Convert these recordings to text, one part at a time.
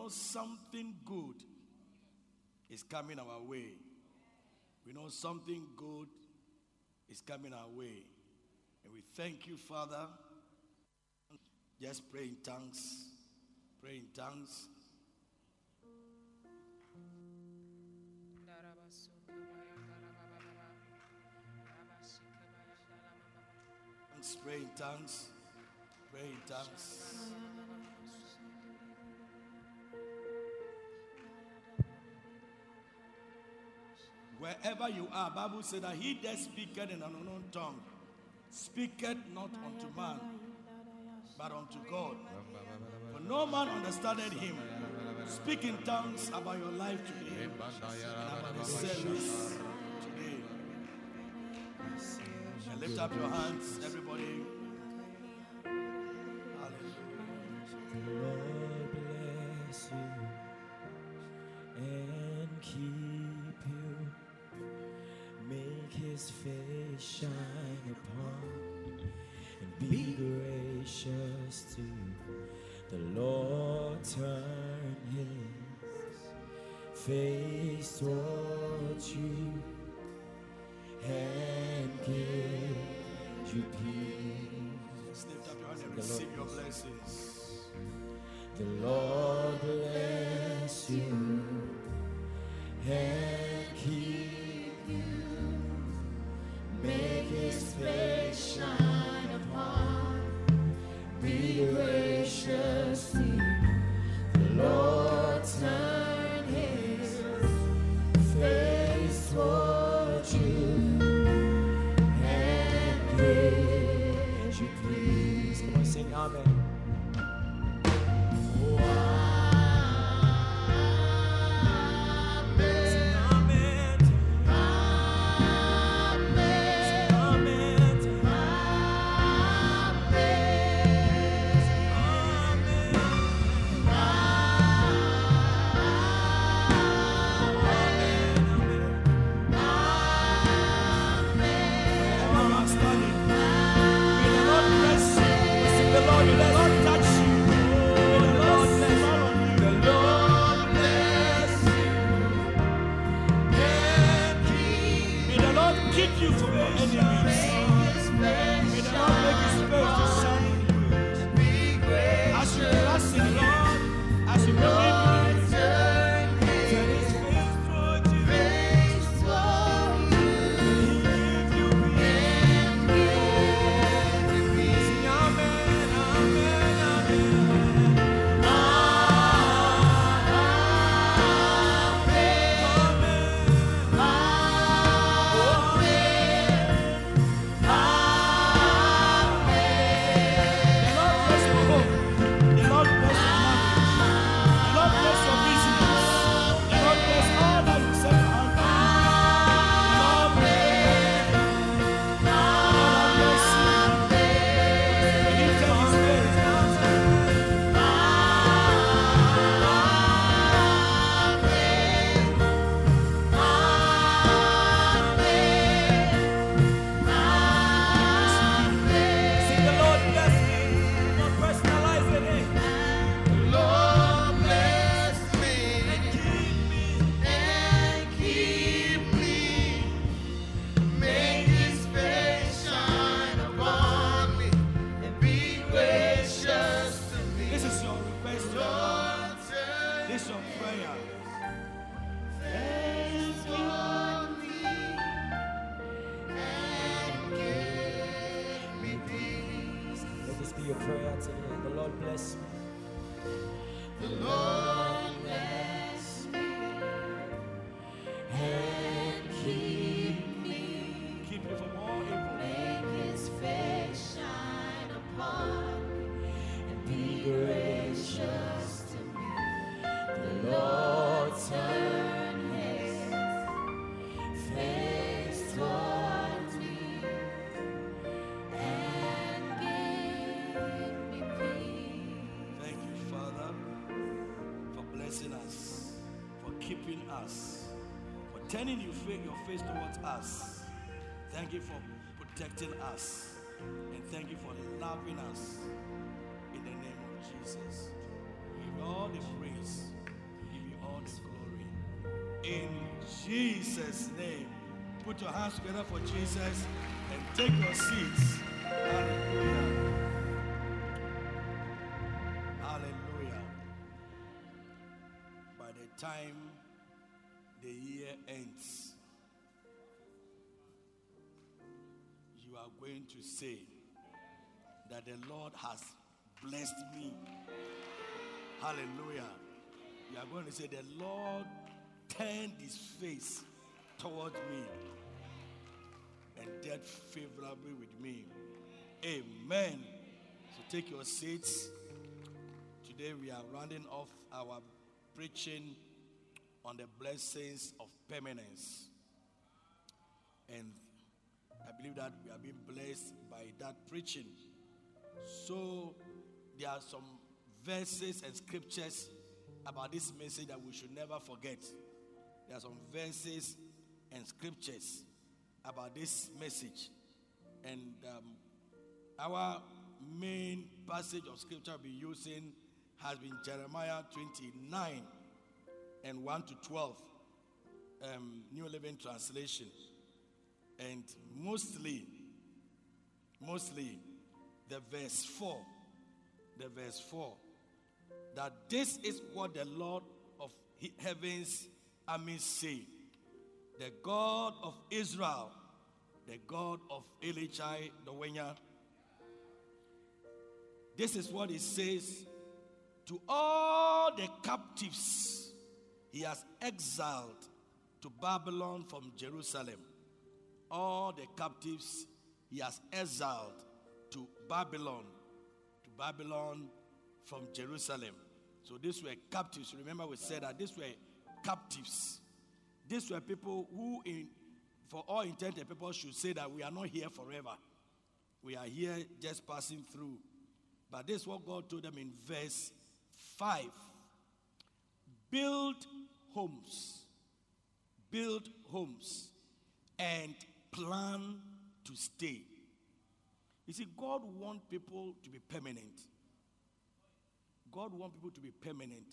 Know something good is coming our way. We know something good is coming our way. And we thank you, Father. Just pray in tongues. Pray in tongues. Pray in tongues. Pray in tongues. Wherever you are, Bible said that he that speaketh in an unknown tongue speaketh not unto man, but unto God. For no man understandeth him. Speak in tongues about your life today. about the service today. And lift up your hands, everybody. Turning your us. Thank you for protecting us. And thank you for loving us in the name of Jesus. Give you all the praise, give you all the glory. In Jesus' name, put your hands together for Jesus and take your seats. Hallelujah. Hallelujah. By the time the year ends, are going to say that the Lord has blessed me. Hallelujah. You are going to say, The Lord turned his face toward me and dealt favorably with me. Amen. So take your seats. Today we are rounding off our preaching on the blessings of permanence. And I believe that we are being blessed by that preaching. So there are some verses and scriptures about this message that we should never forget. There are some verses and scriptures about this message. And um, our main passage of scripture we'll be using has been Jeremiah 29 and 1 to 12, um, New Living Translation. And mostly, mostly, the verse 4, the verse 4, that this is what the Lord of heaven's armies say. The God of Israel, the God of Elichai, the Wenya. This is what he says to all the captives he has exiled to Babylon from Jerusalem. All the captives he has exiled to Babylon, to Babylon from Jerusalem. So these were captives. Remember, we said that these were captives. These were people who, in, for all intent and purpose, should say that we are not here forever. We are here just passing through. But this is what God told them in verse 5 Build homes, build homes, and plan to stay. You see, God wants people to be permanent. God wants people to be permanent.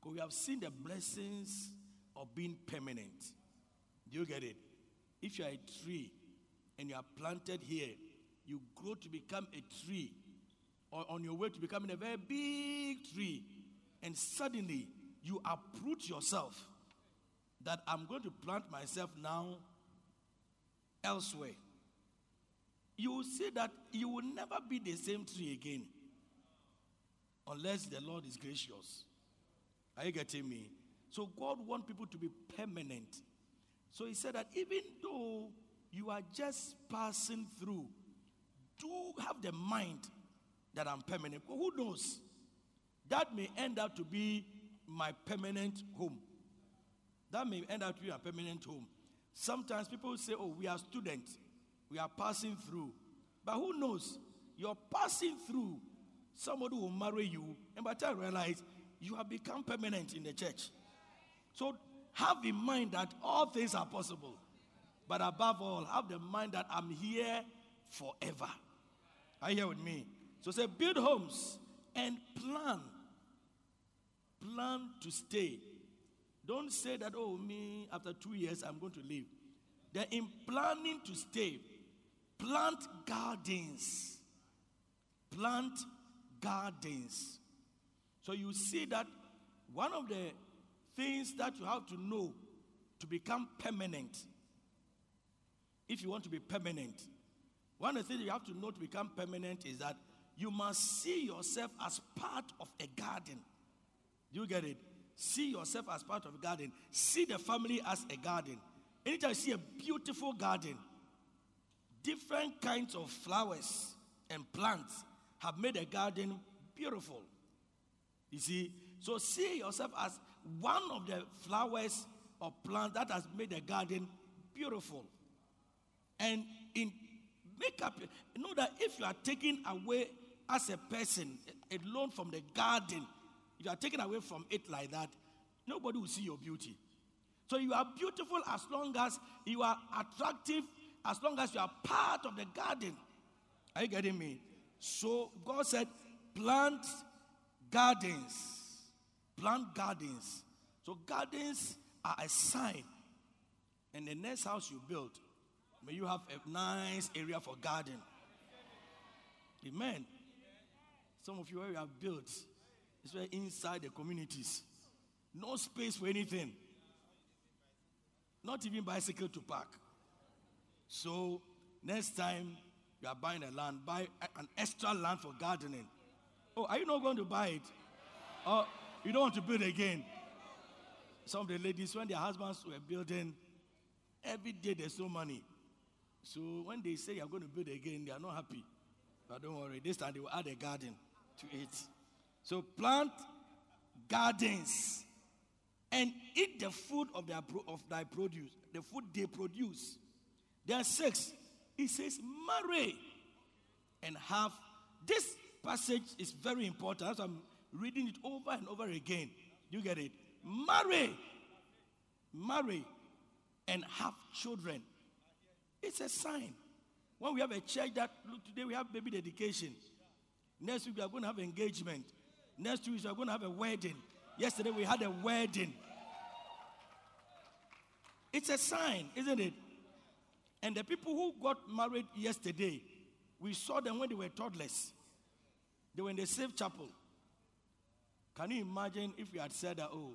Because we have seen the blessings of being permanent. Do you get it? If you are a tree and you are planted here, you grow to become a tree, or on your way to becoming a very big tree, and suddenly you uproot yourself that I'm going to plant myself now elsewhere. You will see that you will never be the same tree again unless the Lord is gracious. Are you getting me? So God wants people to be permanent. So he said that even though you are just passing through, do have the mind that I'm permanent. Well, who knows? That may end up to be my permanent home. That may end up to be a permanent home. Sometimes people say, oh, we are students, we are passing through. But who knows? You're passing through, somebody will marry you, and by the time you realize you have become permanent in the church. So have in mind that all things are possible. But above all, have the mind that I'm here forever. Are you here with me? So say, build homes and plan. Plan to stay. Don't say that, oh, me, after two years, I'm going to leave. Then, in planning to stay, plant gardens. Plant gardens. So, you see that one of the things that you have to know to become permanent, if you want to be permanent, one of the things you have to know to become permanent is that you must see yourself as part of a garden. Do you get it? See yourself as part of a garden. See the family as a garden. Anytime you see a beautiful garden, different kinds of flowers and plants have made a garden beautiful. You see? So see yourself as one of the flowers or plants that has made the garden beautiful. And in make up, know that if you are taken away as a person alone from the garden, if you are taken away from it like that, nobody will see your beauty. So you are beautiful as long as you are attractive, as long as you are part of the garden. Are you getting me? So God said, plant gardens. Plant gardens. So gardens are a sign. And the next house you build, may you have a nice area for garden. Amen. Some of you you have built, it's where inside the communities. No space for anything. Not even bicycle to park. So next time you are buying a land, buy an extra land for gardening. Oh, are you not going to buy it? Or you don't want to build again? Some of the ladies, when their husbands were building, every day there's no money. So when they say you're going to build again, they are not happy. But don't worry, this time they will add a garden to it. So plant gardens and eat the food of, their, of thy produce, the food they produce. There are six. It says, marry and have. This passage is very important. As I'm reading it over and over again. You get it? Marry. Marry and have children. It's a sign. When we have a church that, look, today we have baby dedication. Next week we are going to have engagement. Next week we are going to have a wedding. Yesterday we had a wedding. It's a sign, isn't it? And the people who got married yesterday, we saw them when they were toddlers. They were in the safe chapel. Can you imagine if we had said that, oh,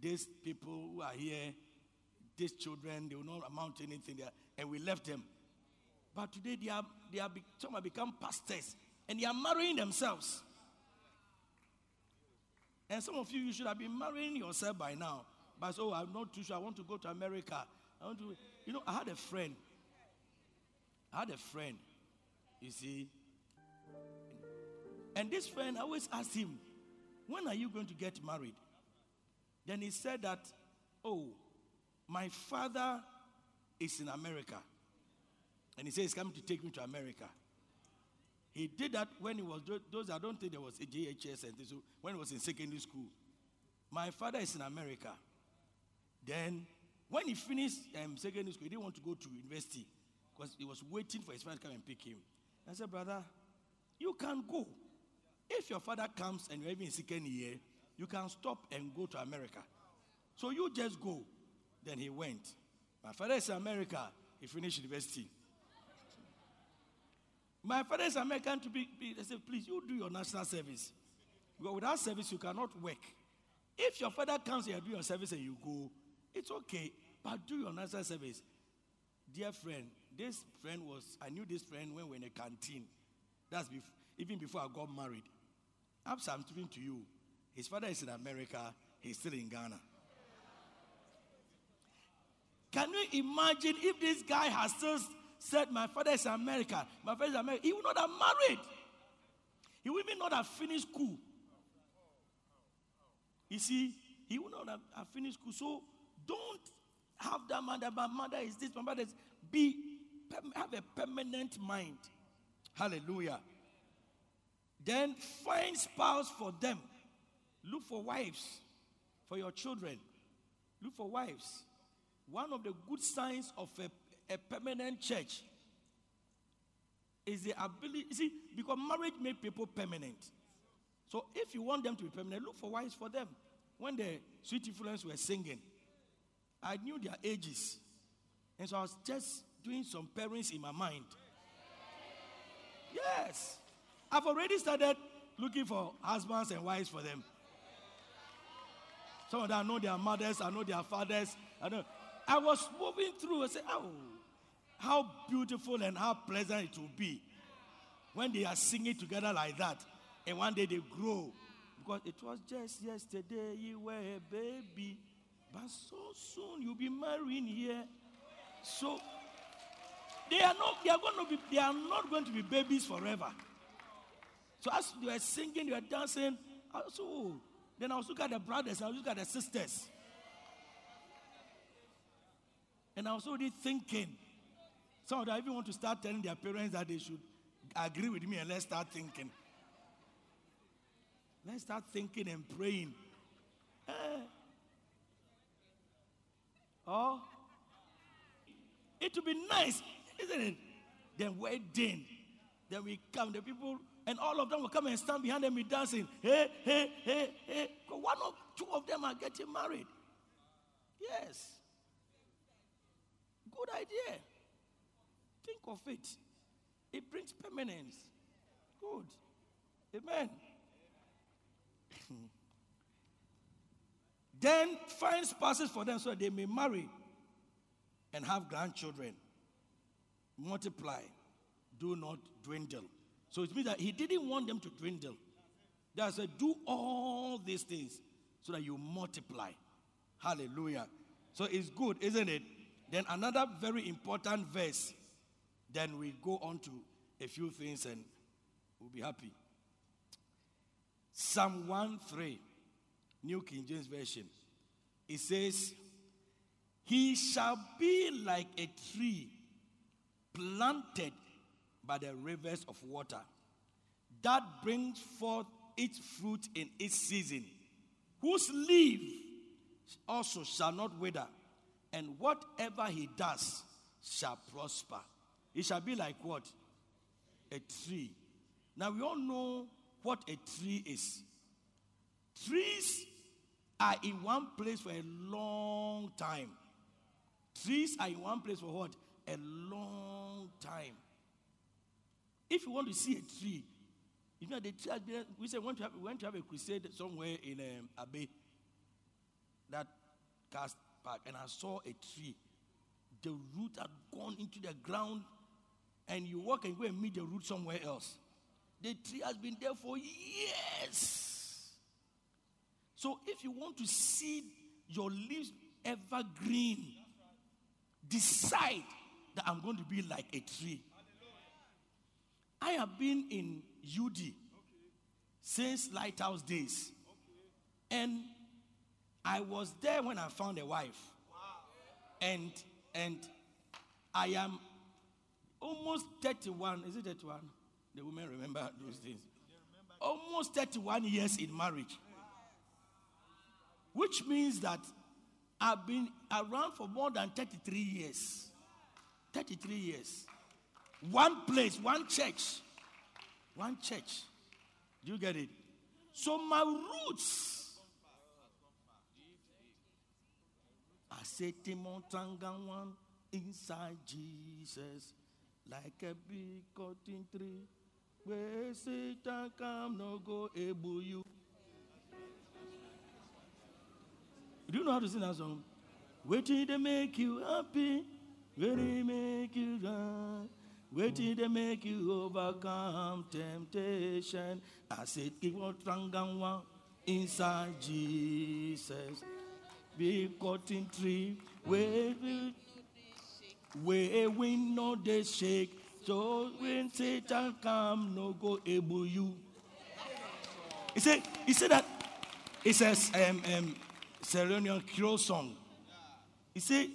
these people who are here, these children, they will not amount to anything there, and we left them. But today they are, they are, some have become pastors and they are marrying themselves. And some of you, you should have been marrying yourself by now. But oh, I'm not too sure. I want to go to America. I want to, you know, I had a friend. I had a friend, you see. And this friend, I always asked him, when are you going to get married? Then he said that, oh, my father is in America. And he says he's coming to take me to America. He did that when he was, those I don't think there was a JHS and so when he was in secondary school. My father is in America. Then, when he finished um, secondary school, he didn't want to go to university because he was waiting for his father to come and pick him. I said, Brother, you can go. If your father comes and you're even in second year, you can stop and go to America. So you just go. Then he went. My father is in America. He finished university. My father is American to be, be. said, please, you do your national service. Because without service, you cannot work. If your father comes here, do your service, and you go, it's okay. But do your national service. Dear friend, this friend was, I knew this friend when we were in a canteen. That's bef- even before I got married. I'm speaking to you. His father is in America, he's still in Ghana. Can you imagine if this guy has still said, My father is in America, my father is in America, he would not have married. He would not have finished school. You see, he would not have, have finished school. So don't have that mother, my mother is this, my mother is. Be, have a permanent mind. Hallelujah. Then find spouse for them. Look for wives for your children. Look for wives. One of the good signs of a, a permanent church is the ability, see, because marriage makes people permanent. So if you want them to be permanent, look for wives for them. When the sweet influence were singing, I knew their ages. And so I was just doing some pairings in my mind. Yes. I've already started looking for husbands and wives for them. Some of them I know their mothers, I know their fathers. I know. I was moving through and said, Oh, how beautiful and how pleasant it will be when they are singing together like that. And one day they grow. Because it was just yesterday you were a baby. But so soon you'll be marrying here. So they are not they are going to be they are not going to be babies forever. So as you are singing, you are dancing, also then I was looking at the brothers, I was looking at the sisters. And I was already thinking. Some of them even want to start telling their parents that they should agree with me and let's start thinking. Let's start thinking and praying. Oh, it would be nice, isn't it? Then wedding. Then we come, the people, and all of them will come and stand behind them, be dancing. Hey, hey, hey, hey. One or two of them are getting married. Yes. Good idea. Think of it. It brings permanence. Good. Amen. then find spouses for them so they may marry and have grandchildren. Multiply. Do not dwindle. So it means that he didn't want them to dwindle. That's said, do all these things so that you multiply. Hallelujah. So it's good, isn't it? Then another very important verse. Then we go on to a few things and we'll be happy. Psalm 1 3, New King James Version. It says, He shall be like a tree planted by the rivers of water that brings forth its fruit in its season, whose leaf also shall not wither, and whatever he does shall prosper. It shall be like what? A tree. Now we all know what a tree is. Trees are in one place for a long time. Trees are in one place for what? A long time. If you want to see a tree, you know the tree has been, we said we went to have, we to have a crusade somewhere in um, Abbey, that cast park, and I saw a tree. The root had gone into the ground, and you walk and go and meet the root somewhere else. The tree has been there for years. So if you want to see your leaves evergreen, decide that I'm going to be like a tree. I have been in UD since Lighthouse days. And I was there when I found a wife. And and I am almost 31. Is it 31? The women remember those things. Almost 31 years in marriage. Which means that I've been around for more than 33 years. 33 years. One place, one church. One church. Do you get it? So my roots are setting one inside Jesus like a big cotton tree. Where Satan come, no go able you. Do you know how to sing that song? Waiting to make you happy, waiting make you glad. Waiting to make you overcome temptation. I said, keep on one inside Jesus. Be cutting tree, where where we know they shake. So when Satan come, no go able you. He said, he said that, he says, um, um, Ceremonial Crow song. He said,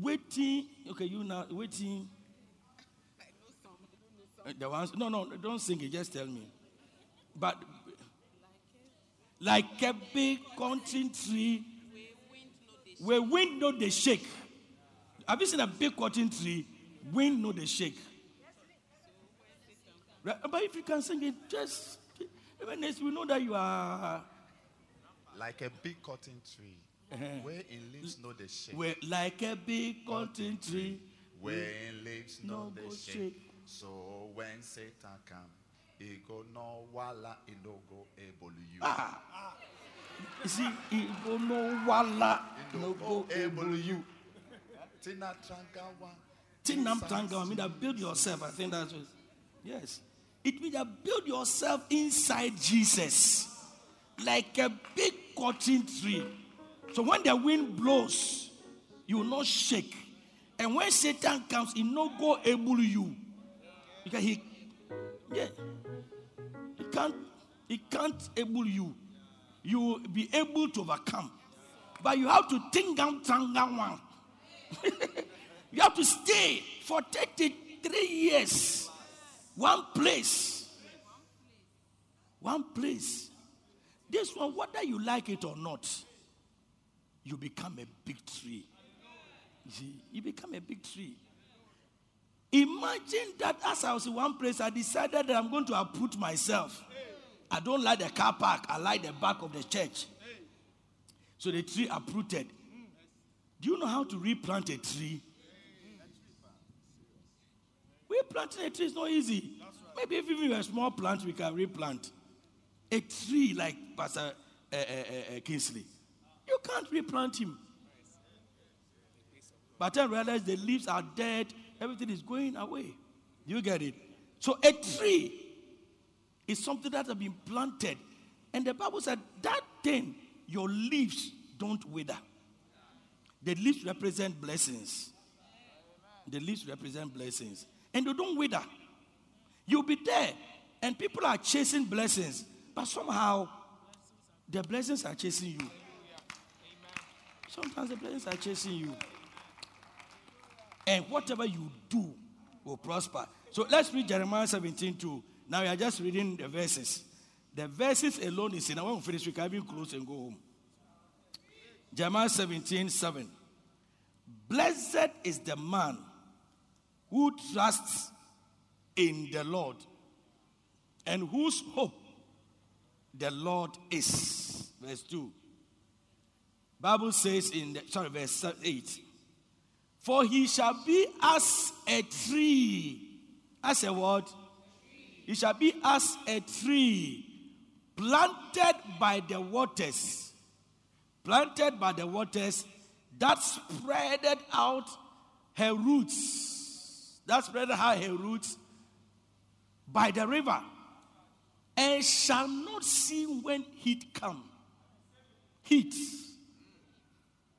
waiting, okay, you now, waiting. The ones, no, no, don't sing it, just tell me. But like a big cotton tree, where wind no they shake. Have you seen a big cotton tree? Wind no they shake. Right? But if you can sing it, just even as we know that you are like a big cotton tree, uh-huh. where in leaves no the shake. Where like a big cotton tree, where in leaves no the shake. shake. So when Satan come, he go no wala, he no go able you. Ah. You see, he go no wala, he no go able you. Tina Trangawa. Tina Trangawa mean that build yourself. I think that's what. Yes. It means that build yourself inside Jesus. Like a big cotton tree. So when the wind blows, you will not shake. And when Satan comes, he no go able you. Because he yeah. He can't he can't able you. You will be able to overcome. But you have to think down one. you have to stay for 33 years one place. One place. This one, whether you like it or not, you become a big tree. You see, you become a big tree. Imagine that as I was in one place, I decided that I'm going to uproot myself. I don't like the car park, I like the back of the church. So the tree uprooted. Do you know how to replant a tree? Replanting a tree is not easy. Maybe if even a small plant, we can replant. A tree like Pastor uh, uh, uh, Kingsley, you can't replant him. But I realize the leaves are dead, everything is going away. You get it? So a tree is something that has been planted. And the Bible said that thing, your leaves don't wither. The leaves represent blessings. The leaves represent blessings. And they don't wither. You'll be there, and people are chasing blessings, but somehow the blessings are chasing you. Sometimes the blessings are chasing you. And whatever you do will prosper. So let's read Jeremiah 17 2. Now we are just reading the verses. The verses alone is enough. When we finish, we can even close and go home. Jeremiah 17 7. Blessed is the man who trusts in the Lord and whose hope the Lord is. Verse 2. Bible says in the, sorry, verse 8. For he shall be as a tree. As a what? He shall be as a tree planted by the waters. Planted by the waters that spreaded out her roots. That spreaded out her roots by the river and shall not see when heat come. Heat.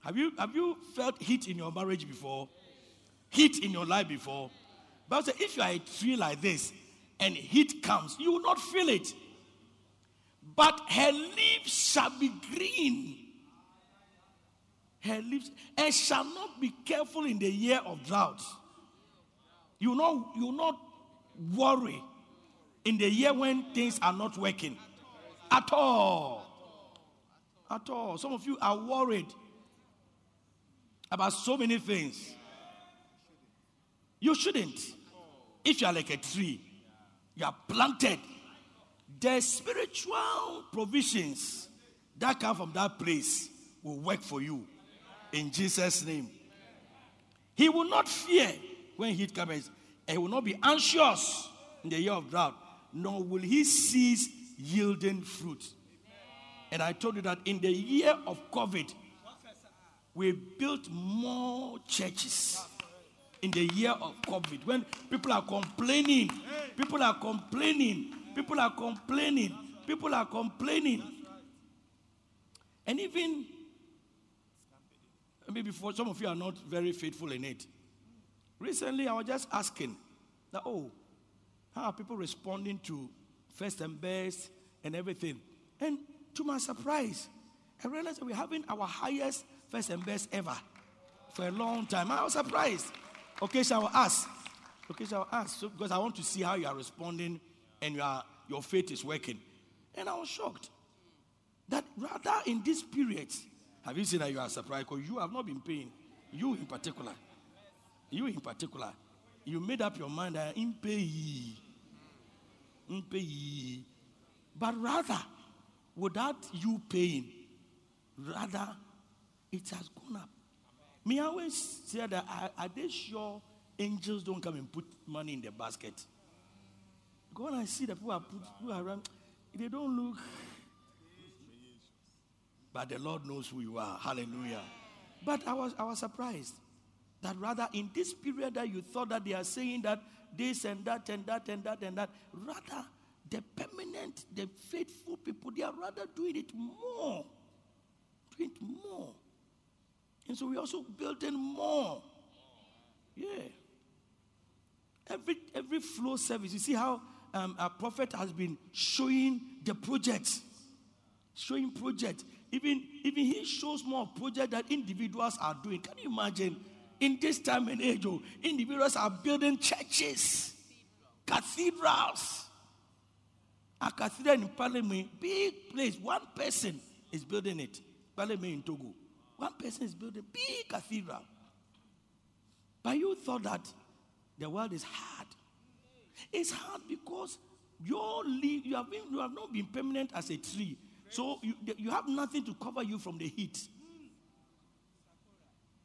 Have you, have you felt heat in your marriage before? Heat in your life before? But if you are a tree like this and heat comes, you will not feel it. But her leaves shall be green. Her leaves, and shall not be careful in the year of drought. You not, you not worry in the year when things are not working. At all. At all. Some of you are worried about so many things. You shouldn't. If you are like a tree, you are planted. The spiritual provisions that come from that place will work for you. In Jesus' name. He will not fear when heat comes. And he will not be anxious in the year of drought nor will he cease yielding fruit. And I told you that in the year of COVID, we built more churches. In the year of COVID, when people are complaining, people are complaining, people are complaining, people are complaining. And even, maybe for some of you are not very faithful in it. Recently, I was just asking that, oh, how are people responding to first and best and everything? And to my surprise, I realized that we're having our highest first and best ever for a long time. I was surprised. Okay, so I will ask. Okay, so I will ask so, because I want to see how you are responding and you are, your faith is working. And I was shocked that rather in this period, have you seen that you are surprised? Because you have not been paying. You in particular. You in particular you made up your mind that in pay in pay but rather without you paying rather it has gone up me I always say that are, are they sure angels don't come and put money in the basket go and I see the people are put who are around they don't look but the Lord knows who you are hallelujah but I was I was surprised that rather in this period that you thought that they are saying that this and that and that and that and that, rather the permanent, the faithful people, they are rather doing it more. Doing it more. And so we also building more. Yeah. Every every flow service, you see how um, our prophet has been showing the project, showing project. Even even he shows more project that individuals are doing. Can you imagine? in this time and age, oh, individuals are building churches, cathedrals. A cathedral in Parliament, big place, one person is building it. Parliament in Togo. One person is building big cathedral. But you thought that The world is hard. It's hard because your leaf, you have, been, you have not been permanent as a tree. So you, you have nothing to cover you from the heat.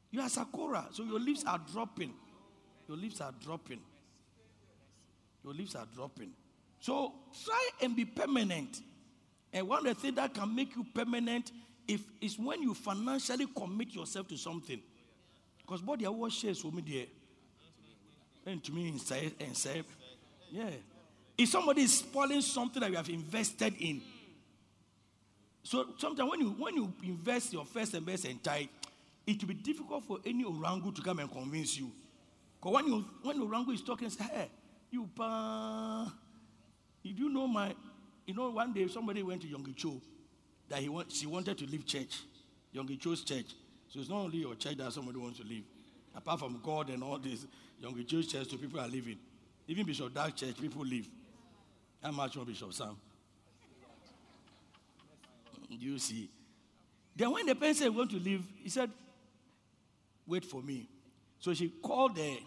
You are sakura, so your leaves are dropping. Your leaves are dropping. Your leaves are dropping. So try and be permanent. And one of the things that can make you permanent if, is when you financially commit yourself to something. Because body I was shares for me there. And to me inside and say, yeah. If somebody is spoiling something that you have invested in. So sometimes when you when you invest your first and best and tithe, it will be difficult for any orangu to come and convince you. Because when you when orangu is talking, say, hey, you pa, did you know my, you know, one day somebody went to Yonggi Cho that he want, she wanted to leave church, Yonggi Cho's church. So it's not only your church that somebody wants to leave. Apart from God and all this, Yonggi Cho's church, so people are leaving. Even Bishop Dag Church, people leave. How much more Bishop Sam? You see? Then when the person said, want to leave, he said, wait for me. So she called the,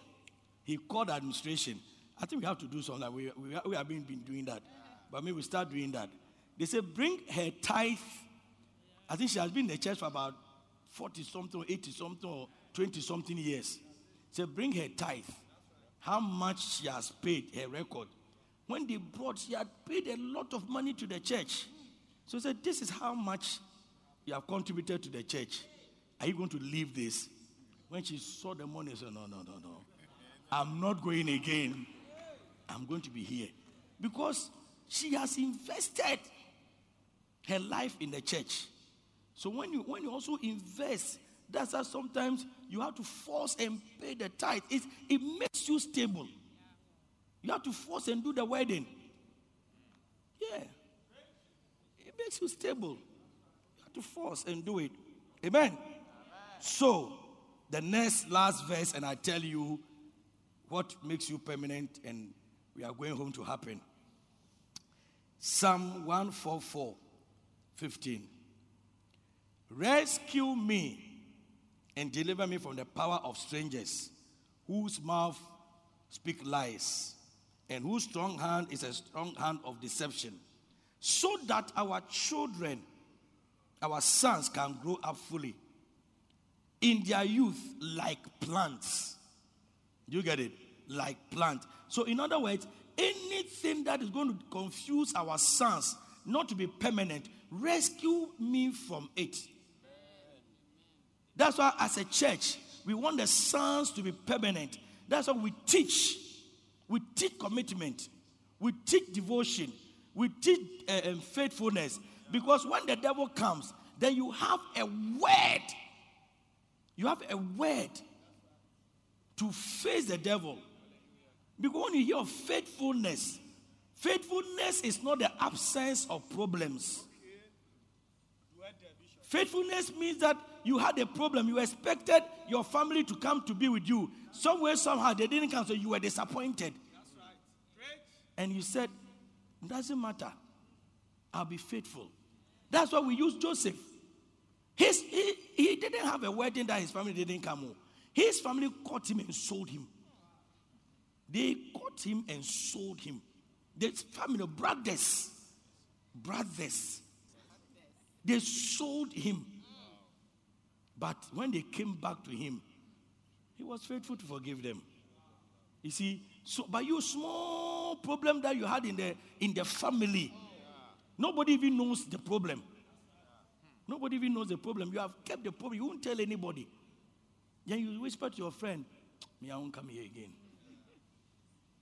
he called the administration. I think we have to do something. We, we, we have been, been doing that. But maybe we start doing that. They said, bring her tithe. I think she has been in the church for about 40 something, 80 something, or 20 something years. Say, bring her tithe. How much she has paid, her record. When they brought, she had paid a lot of money to the church. So he said, This is how much you have contributed to the church. Are you going to leave this? When she saw the money, she said, No, no, no, no. I'm not going again. I'm going to be here. Because she has invested her life in the church. So when you when you also invest, that's how sometimes you have to force and pay the tithe. It, it makes you stable. You have to force and do the wedding. Yeah. Makes you stable. You have to force and do it. Amen. Amen. So, the next last verse, and I tell you what makes you permanent, and we are going home to happen. Psalm 144, 15. Rescue me and deliver me from the power of strangers whose mouth speak lies and whose strong hand is a strong hand of deception, so that our children, our sons, can grow up fully in their youth like plants. You get it? Like plant. So, in other words, anything that is going to confuse our sons not to be permanent, rescue me from it. That's why, as a church, we want the sons to be permanent. That's why we teach. We teach commitment. We teach devotion. We teach uh, um, faithfulness. Because when the devil comes, then you have a word. You have a word to face the devil. Because when you hear of faithfulness, faithfulness is not the absence of problems. Faithfulness means that you had a problem. You expected your family to come to be with you. Somewhere, somehow, they didn't come, so you were disappointed. And you said, doesn't matter. I'll be faithful. That's why we use Joseph. His, he, he didn't have a wedding that his family didn't come home. His family caught him and sold him. They caught him and sold him. The family, of brothers, brothers, they sold him. But when they came back to him, he was faithful to forgive them. You see, so by your small problem that you had in the in the family, nobody even knows the problem. Nobody even knows the problem. You have kept the problem. You won't tell anybody. Then you whisper to your friend, "Me, I won't come here again."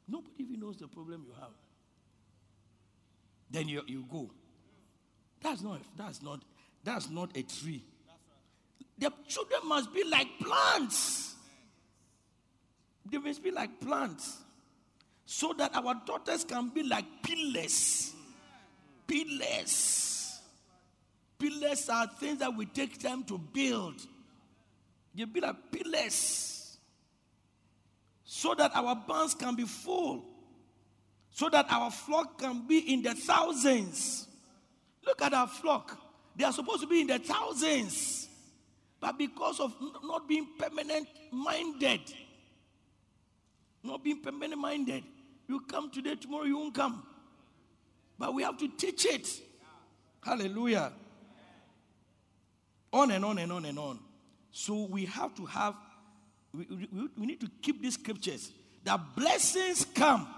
Nobody even knows the problem you have. Then you, you go. That's not that's not that's not a tree. The children must be like plants. They must be like plants. So that our daughters can be like pillars. Pillars. Pillars are things that we take time to build. They be like pillars. So that our barns can be full. So that our flock can be in the thousands. Look at our flock. They are supposed to be in the thousands. But because of not being permanent minded, not being permanent minded. You come today, tomorrow you won't come. But we have to teach it. Hallelujah. On and on and on and on. So we have to have, we, we, we need to keep these scriptures. That blessings come.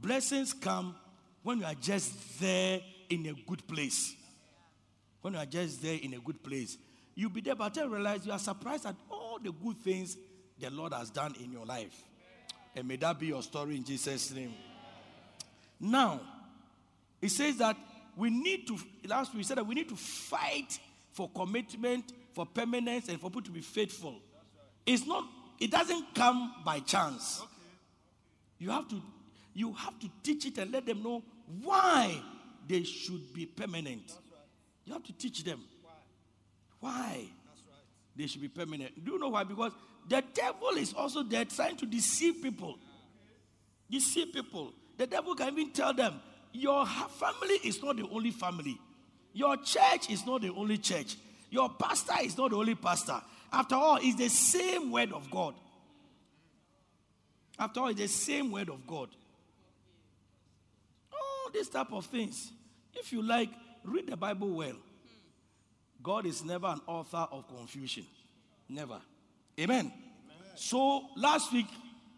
Blessings come when you are just there in a good place. When you are just there in a good place. You'll be there, but then realize you are surprised at all the good things the Lord has done in your life. And may that be your story in Jesus' name. Now, it says that we need to, last we said that we need to fight for commitment, for permanence, and for people to be faithful. It's not, it doesn't come by chance. You have to you have to teach it and let them know why they should be permanent. You have to teach them why they should be permanent. Do you know why? Because the devil is also there trying to deceive people. Deceive people. The devil can even tell them, Your family is not the only family. Your church is not the only church. Your pastor is not the only pastor. After all, it's the same word of God. After all, it's the same word of God. All these type of things. If you like, read the Bible well. God is never an author of confusion. Never. Amen. Amen. So last week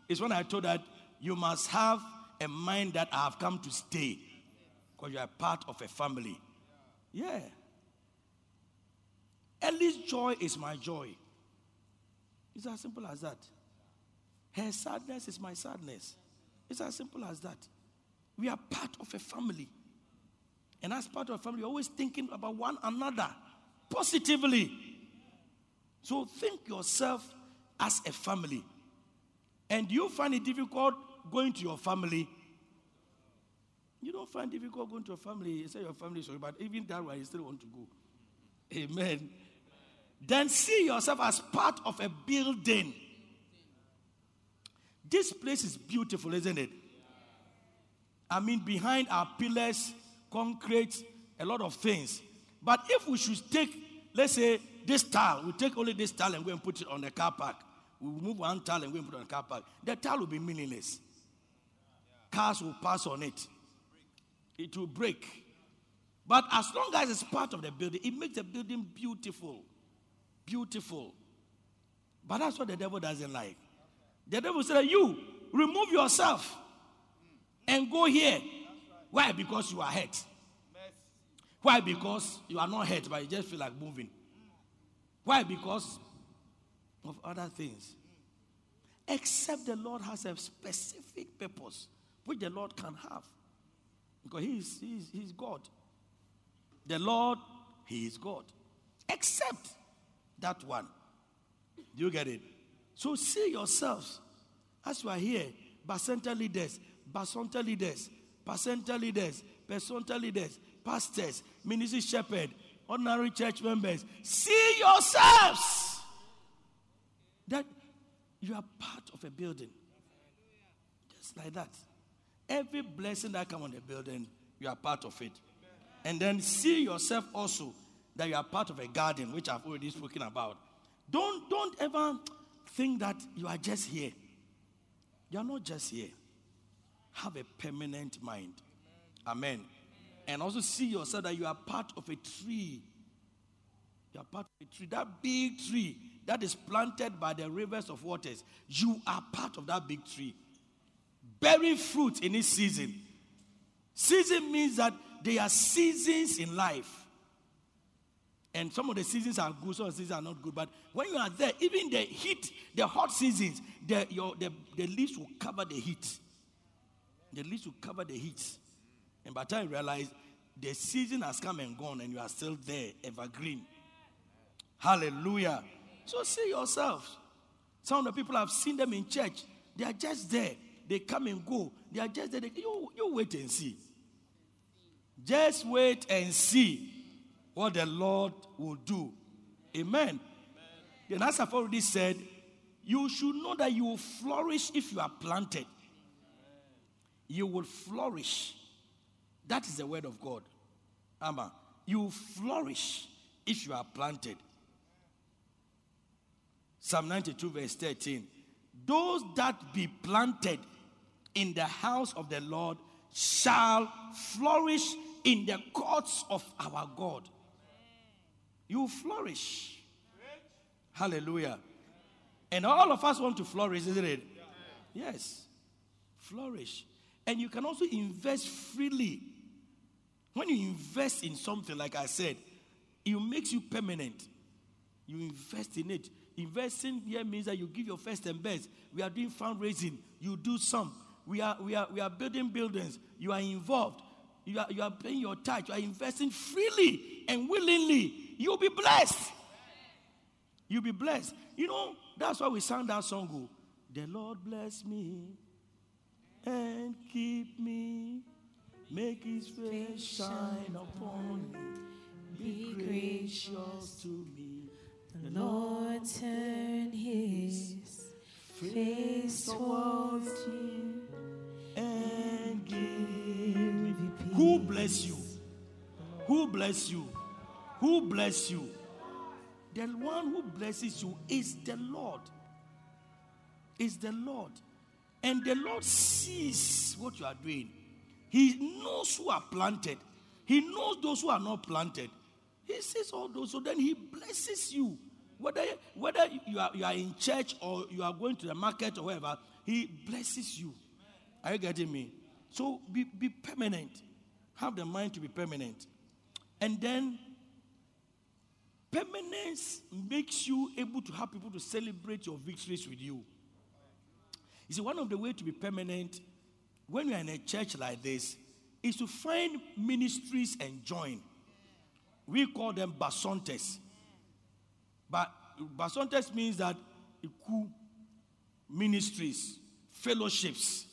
is when I told that you must have a mind that I have come to stay because you are part of a family. Yeah. Ellie's joy is my joy. It's as simple as that. Her sadness is my sadness. It's as simple as that. We are part of a family. And as part of a family, we're always thinking about one another positively. So think yourself as a family. And you find it difficult going to your family? You don't find it difficult going to your family. You say your family is sorry, but even that way you still want to go. Amen. Then see yourself as part of a building. This place is beautiful, isn't it? I mean, behind our pillars, concrete, a lot of things. But if we should take, let's say, this tile, we take only this tile and go and put it on the car park. We move one tile and go and put it on the car park. The tile will be meaningless. Cars will pass on it. It will break. But as long as it's part of the building, it makes the building beautiful. Beautiful. But that's what the devil doesn't like. The devil said, You remove yourself and go here. Why? Because you are hurt. Why? Because you are not hurt, but you just feel like moving. Why? Because of other things. Except the Lord has a specific purpose which the Lord can have. Because He is, he is, he is God. The Lord, He is God. Except that one. Do you get it? So see yourselves as you are here, Bacenta leaders, Bacenta leaders, Bacenta leaders, Bacenta leaders, pastors, ministry shepherd, ordinary church members. See yourselves that you are part of a building. Just like that. Every blessing that comes on the building, you are part of it. And then see yourself also that you are part of a garden, which I've already spoken about. Don't, don't ever think that you are just here. You are not just here. Have a permanent mind. Amen. And also see yourself that you are part of a tree. You are part of a tree. That big tree that is planted by the rivers of waters. You are part of that big tree. Bearing fruit in its season. Season means that there are seasons in life. And some of the seasons are good, some of the seasons are not good. But when you are there, even the heat, the hot seasons, the, your, the, the leaves will cover the heat. The leaves will cover the heat. And by the time you realize the season has come and gone and you are still there, evergreen. Hallelujah. So see yourself. Some of the people have seen them in church. They are just there. They come and go. They are just there. You, you wait and see. Just wait and see what the Lord will do. Amen. Then, as I've already said, you should know that you will flourish if you are planted. You will flourish. That is the word of God. Amma. You flourish if you are planted. Psalm 92, verse 13. those that be planted in the house of the Lord shall flourish in the courts of our God. You flourish. Hallelujah. And all of us want to flourish, isn't it? Yes. Flourish. And you can also invest freely. When you invest in something, like I said, it makes you permanent. You invest in it. Investing here means that you give your first and best. We are doing fundraising. You do some. We are, we are, we are building buildings. You are involved. You are, you are paying your tithe. You are investing freely and willingly. You'll be blessed. You'll be blessed. You know, that's why we sang that song. Oh. the Lord bless me and keep me. Make his face shine upon me. Be gracious to me. The Lord turn his face towards you and give me peace. Who bless you? Who bless you? Who bless you? The one who blesses you is the Lord. Is the Lord. And the Lord sees what you are doing. He knows who are planted. He knows those who are not planted. He sees all those. So then he blesses you. Whether, whether you, are, you are in church or you are going to the market or wherever, he blesses you. Are you getting me? So be, be permanent. Have the mind to be permanent. And then permanence makes you able to have people to celebrate your victories with you. You see, one of the ways to be permanent when you're in a church like this is to find ministries and join. We call them Basontas. But Basontas means that iku ministries, fellowships,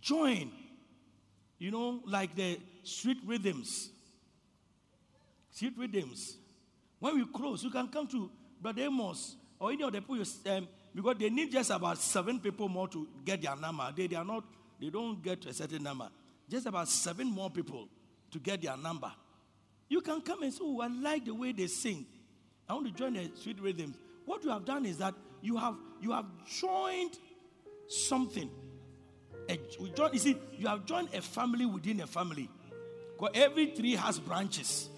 join. You know, like the street rhythms. Street rhythms. When we close, you can come to Brother Amos or any of the people um, because they need just about seven people more to get their number. They, they are not, they don't get to a certain number. Just about seven more people to get their number. You can come and say, Oh, I like the way they sing. I want to join the sweet rhythms. What you have done is that you have you have joined something. A, join, you see, you have joined a family within a family. Because every tree has branches.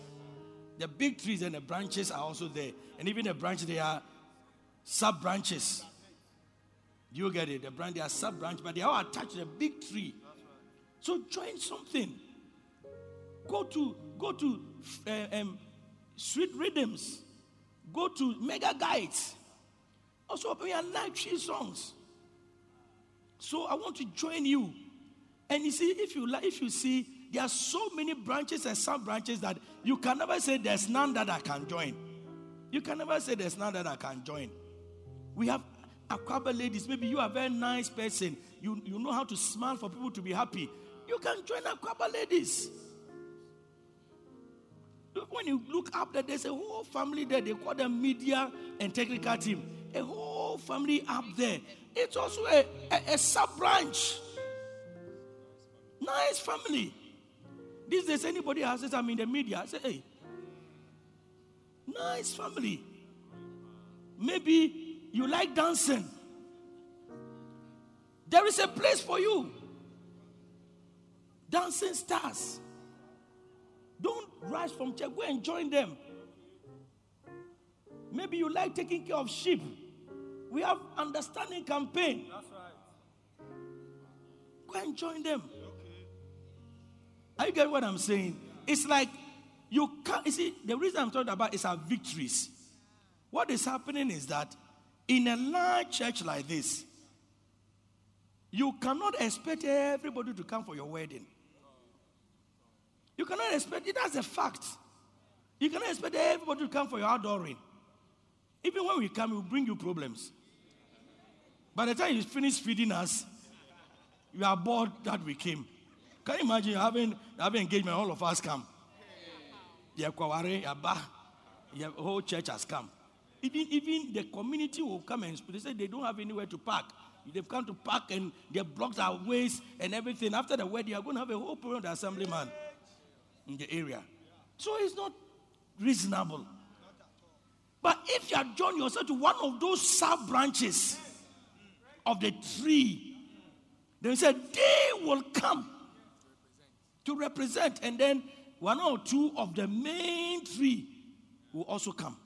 The big trees and the branches are also there. And even the branches, they are sub branches. You get it? The branch, they are sub branches, but they are attached to a big tree. So join something. Go to go to uh, um, sweet rhythms. Go to mega guides. Also, we are like tree songs. So I want to join you. And you see, if you like, if you see, there are so many branches and sub branches that you can never say there's none that I can join. You can never say there's none that I can join. We have Akwaaba ladies. Maybe you are a very nice person. You, you know how to smile for people to be happy. You can join Akwaaba ladies. When you look up there, there's a whole family there. They call them media and technical team. A whole family up there. It's also a, a, a sub branch. Nice family. These days, anybody has said I'm in the media, I say, hey, nice family. Maybe you like dancing. There is a place for you. Dancing stars. Don't rush from church. Go and join them. Maybe you like taking care of sheep. We have understanding campaign. That's right. Go and join them. Okay. Are you getting what I'm saying? It's like you can't. You see, the reason I'm talking about is our victories. What is happening is that in a large church like this, you cannot expect everybody to come for your wedding. You cannot expect it. That's a fact. You cannot expect everybody to come for your adoring. Even when we come, we bring you problems. By the time you finish feeding us, you are bored that we came. Can you imagine having, having engagement, all of us come? Yeah, the whole church has come. Even, even the community will come and they say they don't have anywhere to park. They've come to park and they blocked our ways and everything. After the wedding, you're going to have a whole problem with the assemblyman in the area. So it's not reasonable. But if you adjoin yourself to one of those sub branches, of the tree. Then he said, They will come to represent. And then one or two of the main tree will also come.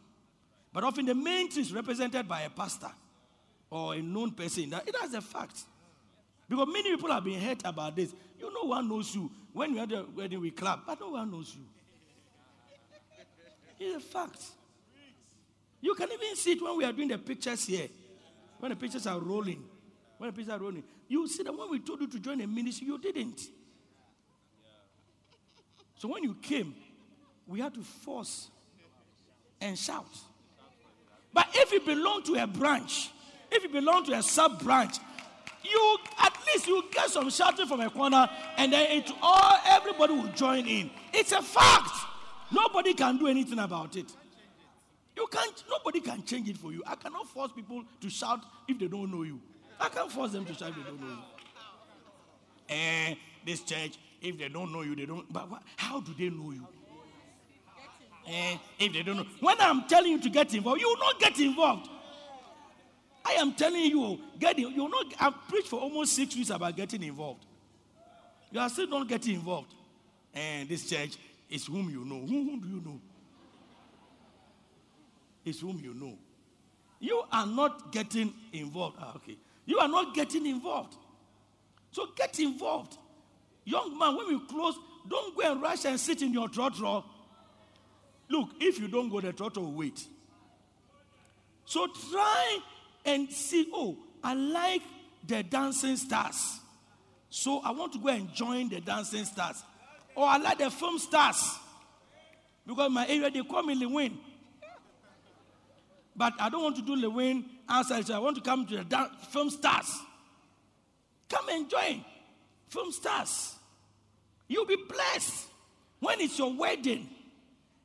But often the main tree is represented by a pastor or a known person. That, that's a fact. Because many people have been hurt about this. You know one knows you. When we had the wedding, we clap, but no one knows you. It's a fact. You can even see it when we are doing the pictures here. When the pictures are rolling. When the pictures are rolling. You see that when we told you to join a ministry, you didn't. So when you came, we had to force and shout. But if you belong to a branch, if you belong to a sub branch, you at least you get some shouting from a corner, and then it all everybody will join in. It's a fact. Nobody can do anything about it. You can't. Nobody can change it for you. I cannot force people to shout if they don't know you. I can't force them to shout if they don't know you. Eh, this church, if they don't know you, they don't. But what, how do they know you? Eh, if they don't know. When I'm telling you to get involved, you will not get involved. I am telling you, get in, you not. I've preached for almost six weeks about getting involved. You are still not getting involved. And this church is whom you know. Who, whom do you know? It's whom you know. You are not getting involved. Ah, okay. You are not getting involved. So get involved. Young man, when we close, don't go and rush and sit in your trotro. Look, if you don't go, the trotro will wait. So try and see, oh, I like the dancing stars. So I want to go and join the dancing stars. Or I like the film stars. Because my area, they call me Lewin. But I don't want to do Lewin outside. So I want to come to the film stars. Come and join film stars. You'll be blessed. When it's your wedding,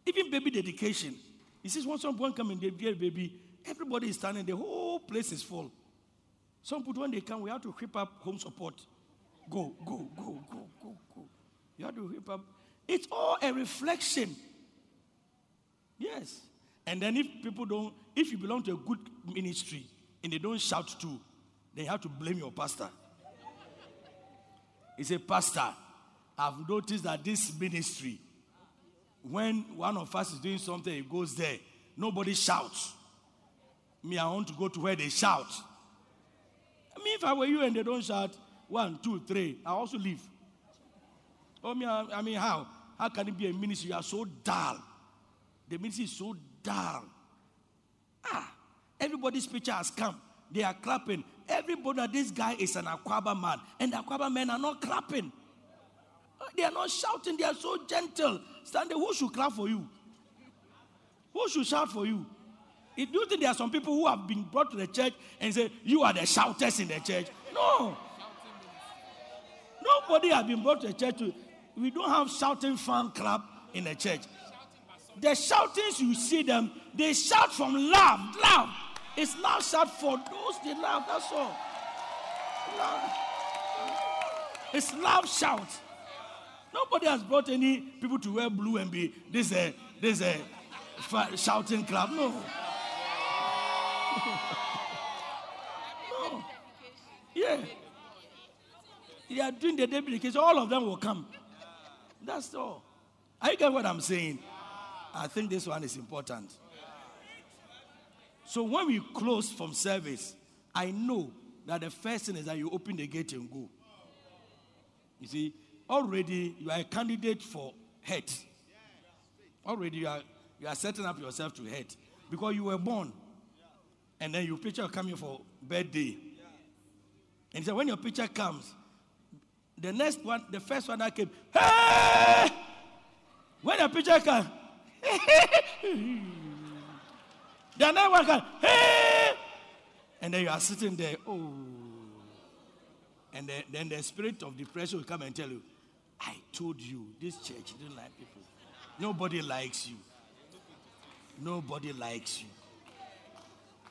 even baby dedication. He says, once someone come and they get a baby, everybody is standing, the whole place is full. Some people, when they come, we have to whip up home support. Go, go, go, go, go, go. You have to whip up. It's all a reflection. Yes. And then if people don't, if you belong to a good ministry and they don't shout too, they have to blame your pastor. He said, Pastor, I've noticed that this ministry, when one of us is doing something, he goes there, nobody shouts. Me, I want to go to where they shout. I mean, if I were you and they don't shout, one, two, three, I also leave. Oh, me, I mean, how? How can it be a ministry? You are so dull. The ministry is so dull. Ah, everybody's picture has come. They are clapping. Everybody, this guy is an Akwaaba man. And the Akwaaba men are not clapping. They are not shouting. They are so gentle. Stand there, Who should clap for you? Who should shout for you? Do you think there are some people who have been brought to the church and say, You are the shouters in the church? No. Nobody has been brought to the church. To, we don't have shouting fan club in the church. The shoutings you see them, they shout from love. Love. It's not shout for those they love. That's all. Love. It's love shout. Nobody has brought any people to wear blue and be this a this uh, a shouting club. No. no. Yeah. They are doing the dedication. All of them will come. That's all. I get what I'm saying? I think this one is important. So when we close from service, I know that the first thing is that you open the gate and go. You see, already you are a candidate for head. Already you are you are setting up yourself to head because you were born, and then your picture coming for birthday. And so when your picture comes, the next one, the first one that came, hey! When your picture comes, the next one comes, hey! And then you are sitting there, oh. And then, then the spirit of depression will come and tell you, I told you, this church didn't like people. Nobody likes you. Nobody likes you.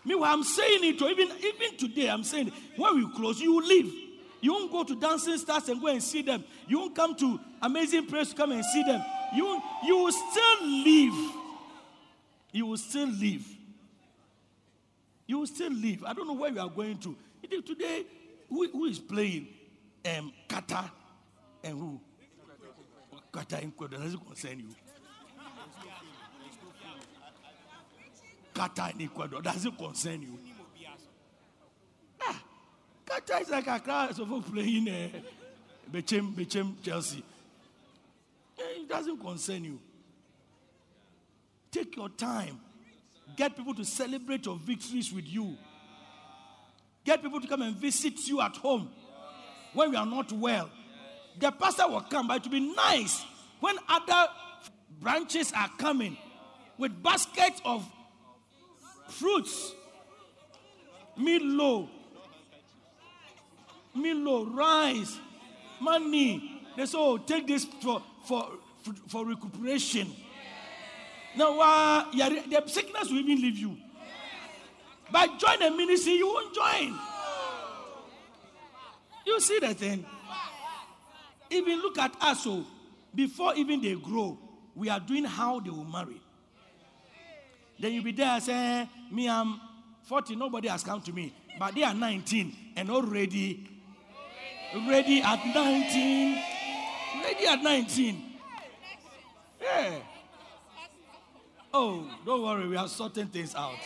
Meanwhile, I'm saying it, even, even today, I'm saying it. When we close, you will leave. You won't go to dancing stars and go and see them. You won't come to amazing praise to come and see them. You, you will still leave. You will still leave. You will still leave. I don't know where you are going to. Today, who, who is playing um, Qatar and who? And Ecuador doesn't concern you. Qatar Ecuador doesn't concern you. Ah, Qatar is like a class of playing uh, Bechem, Bechem, Chelsea. Eh, it doesn't concern you. Take your time. Get people to celebrate your victories with you. Get people to come and visit you at home when you are not well. The pastor will come, but it will be nice when other branches are coming with baskets of fruits, Milo, Milo, rice, money. They say, oh, take this for, for, for recuperation. Now, uh, the sickness will even leave you. But join a ministry, you won't join. You see the thing? Even look at us, so oh, before even they grow, we are doing how they will marry. Then you'll be there saying, Me, I'm 40, nobody has come to me. But they are 19 and already ready at 19. Ready at 19. Yeah. Oh, don't worry, we are sorting things out.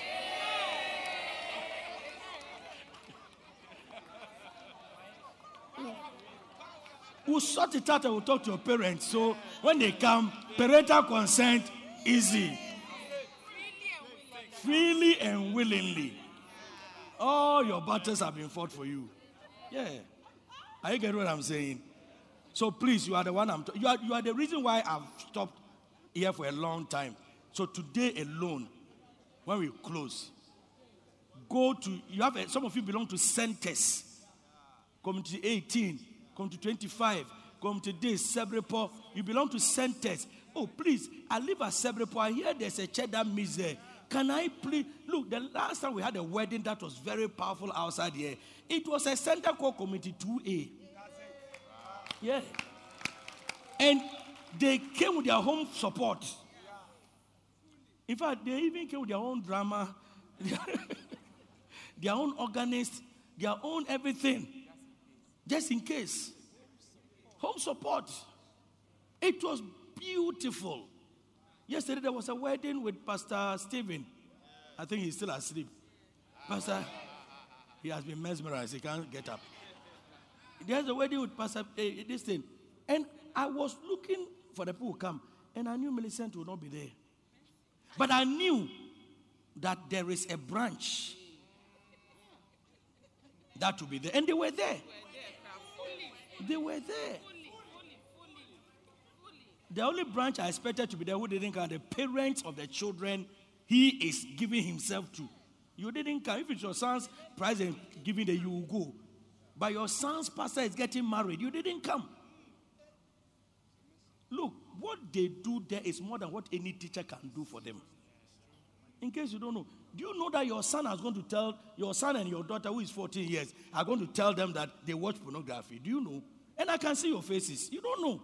We'll sort it out and we'll talk to your parents. So when they come, parental consent, easy. Freely and willingly. All your battles have been fought for you. Yeah. Are you getting what I'm saying? So please, you are the one I'm. T- you are you are the reason why I've stopped here for a long time. So today alone, when we close, go to you have a, some of you belong to centers, community 18 come to 25, come to this, Sebrepo. You belong to centers. Oh, please, I live at Sebrepo. I hear there's a church that there. Can I please? Look, the last time we had a wedding that was very powerful outside here, it was a center called Committee 2A. Yeah. And they came with their home support. In fact, they even came with their own drama, their own organist, their own everything just in case. Home support. It was beautiful. Yesterday there was a wedding with Pastor Stephen. I think he's still asleep. Pastor, he has been mesmerized. He can't get up. There's a wedding with Pastor uh, this thing. And I was looking for the people who come, and I knew Millicent would not be there. But I knew that there is a branch that will be there. And they were there. They were there. The only branch I expected to be there who didn't come, the parents of the children he is giving himself to. You didn't come. If it's your son's prize and giving the you will go. But your son's pastor is getting married. You didn't come. Look, what they do there is more than what any teacher can do for them. In case you don't know, do you know that your son is going to tell your son and your daughter, who is 14 years, are going to tell them that they watch pornography? Do you know? And I can see your faces. You don't know.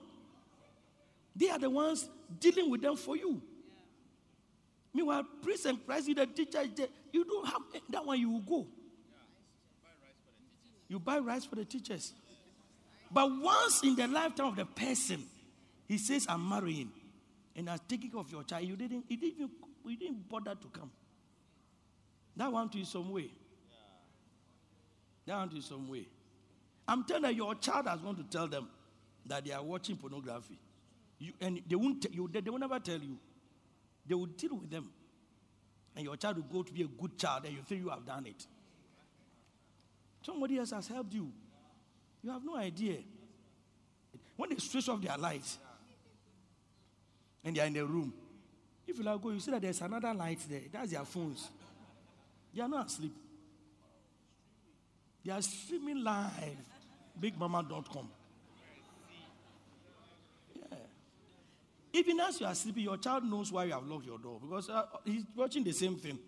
They are the ones dealing with them for you. Meanwhile, priest and president, teacher, you don't have eh, that one, you will go. You buy rice for the teachers. But once in the lifetime of the person, he says, I'm marrying and I'm taking care of your child, you didn't, he didn't, you didn't bother to come. That one to you some way. That one to you some way. I'm telling you, your child is going to tell them that they are watching pornography. You, and they won't you, they, they will never tell you. They will deal with them. And your child will go to be a good child and you think you have done it. Somebody else has helped you. You have no idea. When they switch off their lights and they are in the room, if you like go, you see that there's another light there. That's their phones. They are not asleep. They are streaming live bigmama.com. Yeah. Even as you are sleeping, your child knows why you have locked your door because uh, he's watching the same thing.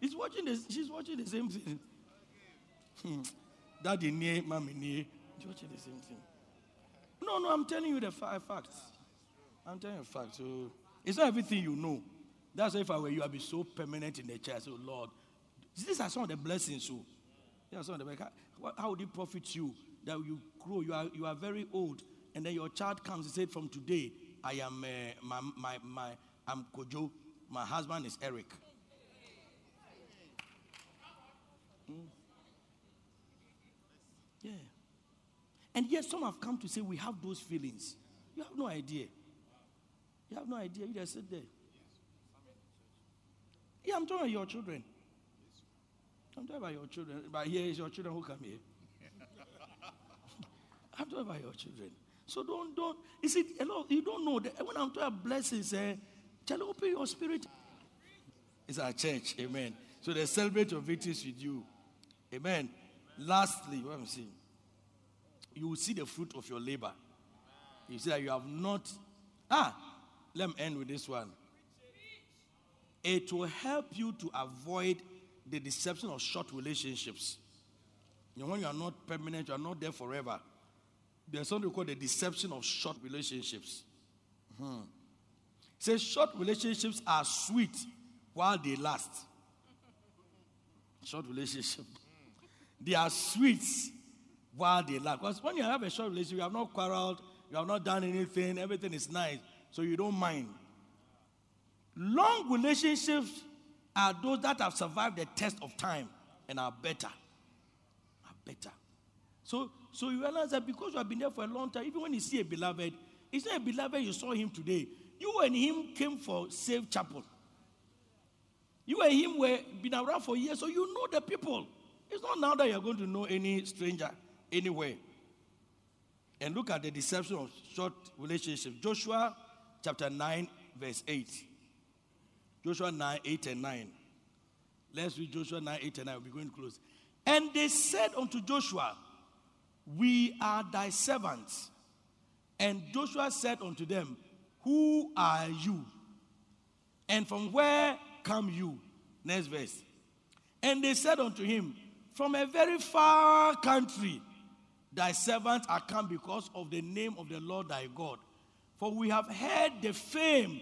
He's watching this, she's watching the same thing. Hmm. Daddy near, mommy near. She's watching the same thing. No, no, I'm telling you the fa- facts. I'm telling you the facts. So it's not everything you know. That's why if I were you, I'd be so permanent in the church. So, Lord, these are some of the blessings. So, Yeah, so how would it profit you that you grow? You are, you are very old, and then your child comes and said, From today, I am uh, my, my, my, I'm Kojo, my husband is Eric. Hmm? Yeah. And yet, some have come to say we have those feelings. You have no idea. You have no idea. You just sit there. Yeah, I'm talking about your children. I'm talking about your children. But here is your children who come here. I'm talking about your children. So don't, don't, you see, a lot, you don't know that when I'm talking about blessings, eh, tell open your spirit. It's our church, amen. So they celebrate your victories with you, amen. Lastly, what I'm saying, you will see the fruit of your labor. You see that you have not, ah, let me end with this one. It will help you to avoid the deception of short relationships. You know, when you are not permanent, you are not there forever. There's something called the deception of short relationships. Hmm. Say short relationships are sweet while they last. Short relationship. They are sweet while they last. Because when you have a short relationship, you have not quarreled, you have not done anything, everything is nice, so you don't mind. Long relationships are those that have survived the test of time and are better. Are better. So, so you realize that because you have been there for a long time, even when you see a beloved, it's not a beloved you saw him today. You and him came for Save Chapel. You and him were been around for years, so you know the people. It's not now that you're going to know any stranger anywhere. And look at the deception of short relationships. Joshua chapter 9, verse 8. Joshua 9, 8 and 9. Let's read Joshua 9, 8 and 9. We'll be going close. And they said unto Joshua, We are thy servants. And Joshua said unto them, Who are you? And from where come you? Next verse. And they said unto him, From a very far country, thy servants are come because of the name of the Lord thy God. For we have heard the fame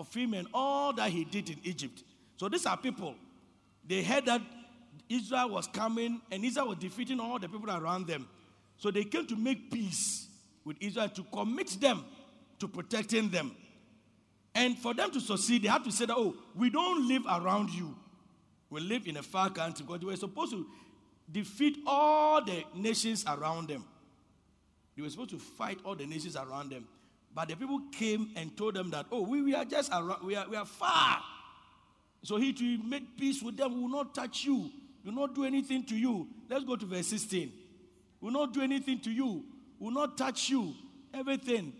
of him and all that he did in Egypt. So these are people. They heard that Israel was coming and Israel was defeating all the people around them. So they came to make peace with Israel to commit them to protecting them. And for them to succeed, they had to say that, oh, we don't live around you. We live in a far country because they were supposed to defeat all the nations around them. They were supposed to fight all the nations around them. But the people came and told them that, oh, we, we are just around, we are, we are far. So he to make peace with them, we will not touch you, we will not do anything to you. Let's go to verse 16. We Will not do anything to you, we will not touch you, everything.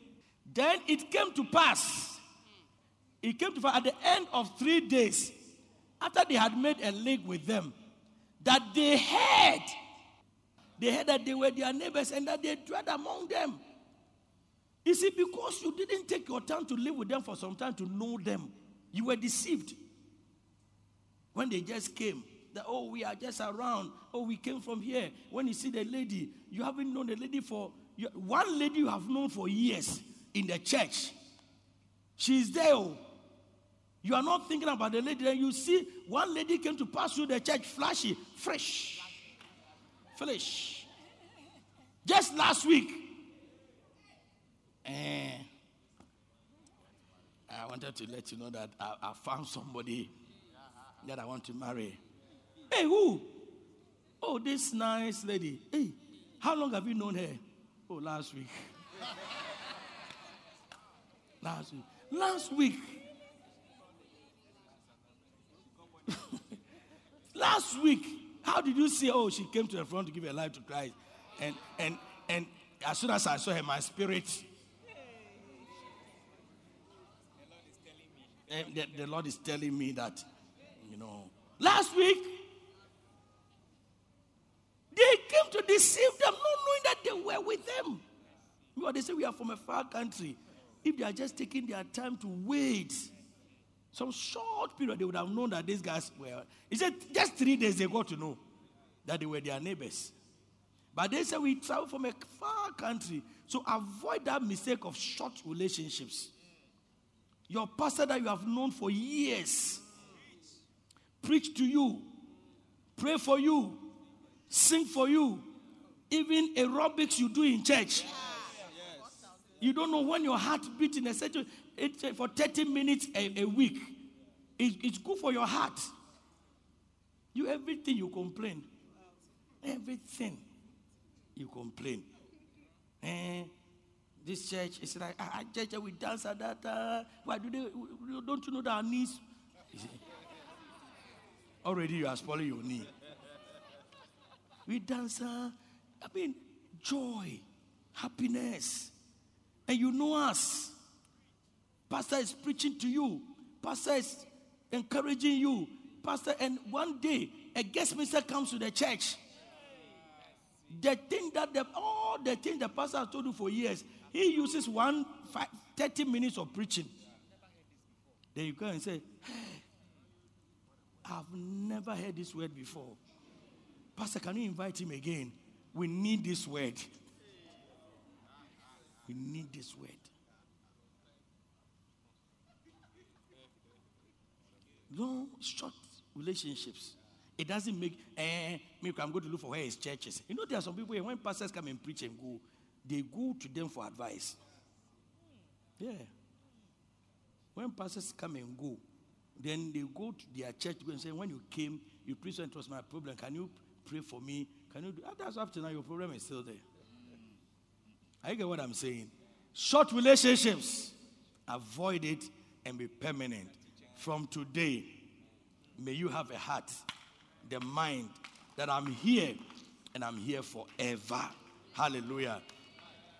Then it came to pass. It came to pass at the end of three days, after they had made a league with them, that they heard, they heard that they were their neighbors and that they dwelt among them. You see, because you didn't take your time to live with them for some time to know them, you were deceived. When they just came, that, oh, we are just around. Oh, we came from here. When you see the lady, you haven't known the lady for, you, one lady you have known for years in the church. She's there. Oh. You are not thinking about the lady. Then you see one lady came to pass through the church, flashy, fresh, fresh. Just last week, Eh, I wanted to let you know that I, I found somebody that I want to marry. Hey, who? Oh, this nice lady. Hey, how long have you known her? Oh, last week. last week. Last week. last week. How did you see? Oh, she came to the front to give her life to Christ. And and and as soon as I saw her, my spirit Eh, the, the Lord is telling me that, you know, last week, they came to deceive them, not knowing that they were with them. Because they say we are from a far country. If they are just taking their time to wait, some short period, they would have known that these guys were. He said just three days they got to know that they were their neighbors. But they said we travel from a far country. So avoid that mistake of short relationships. Your pastor that you have known for years preach to you, pray for you, sing for you. Even aerobics you do in church. You don't know when your heart beats in a certain for 30 minutes a, a week. It, it's good for your heart. You everything you complain. Everything you complain. Eh, this church is like, ah, church we dance at that. Uh, why do they? Don't you know that our knees? Already you are spoiling your knee. We dance. Uh, I mean, joy, happiness, and you know us. Pastor is preaching to you. Pastor is encouraging you. Pastor, and one day a guest minister comes to the church. The thing that the, all the things the pastor has told you for years, he uses one five, 30 minutes of preaching. Then you go and say, hey, I've never heard this word before. Pastor, can you invite him again? We need this word. We need this word. long, short relationships. It doesn't make, eh, maybe I'm going to look for where his churches. You know, there are some people, when pastors come and preach and go, they go to them for advice. Yeah. When pastors come and go, then they go to their church and say, when you came, you preached and it was my problem. Can you pray for me? Can you do ah, That's after now, your problem is still there. I get what I'm saying. Short relationships, avoid it and be permanent. From today, may you have a heart, the mind that I'm here and I'm here forever. Hallelujah.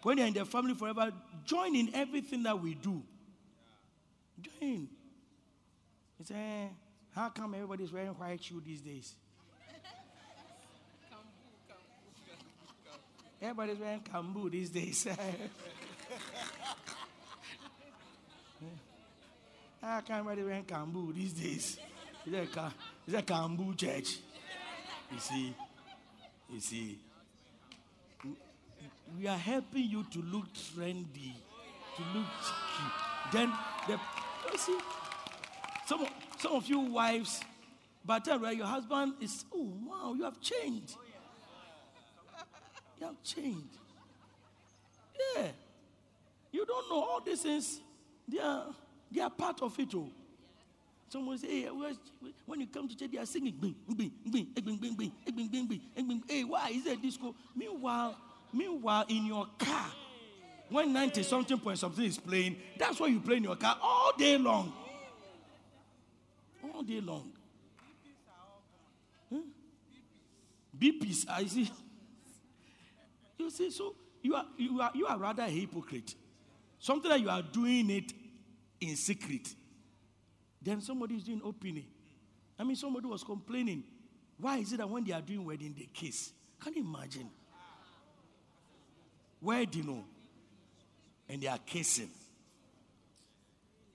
When you're in the family forever, join in everything that we do. Join. You say, eh, how come everybody's wearing white shoes these days? Everybody's wearing kambu these days. How come everybody wearing kambu these days? Is that a, is that kambu church? You see, you see, we are helping you to look trendy, to look cheeky. Then the see, some some of you wives, by the time your husband is, oh wow, you have changed. You have changed. Yeah. You don't know all these things. They are they are part of it. Oh. Someone say, hey, when you come to church, they are singing, bing, bing, bing, bing, bing, bing, bing, bing, bing, bing. Hey, why is there disco? Meanwhile, meanwhile, in your car, when 90 something point something is playing, that's what you play in your car all day long. All day long. Huh? I see. You see, so you are, you are, you are rather a hypocrite. Something that you are doing it in secret. Then somebody is doing opening. I mean, somebody was complaining. Why is it that when they are doing wedding, they kiss? Can you imagine? Wedding, know? and they are kissing.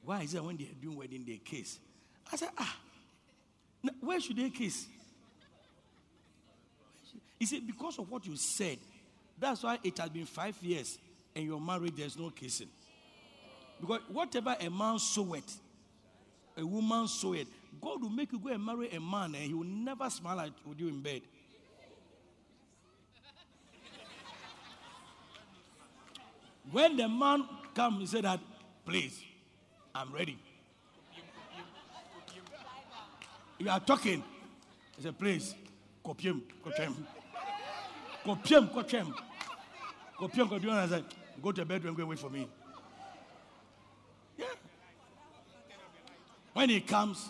Why is it when they are doing wedding, they kiss? I said, ah, where should they kiss? He said, because of what you said. That's why it has been five years and you're married, there's no kissing. Because whatever a man soweth, a woman soweth, God will make you go and marry a man and he will never smile at you in bed. When the man come, he said that, please, I'm ready. You are talking. He said, please. Kopium, kopium. Kopium, kopium. I said, go to bed and go and wait for me. When he comes,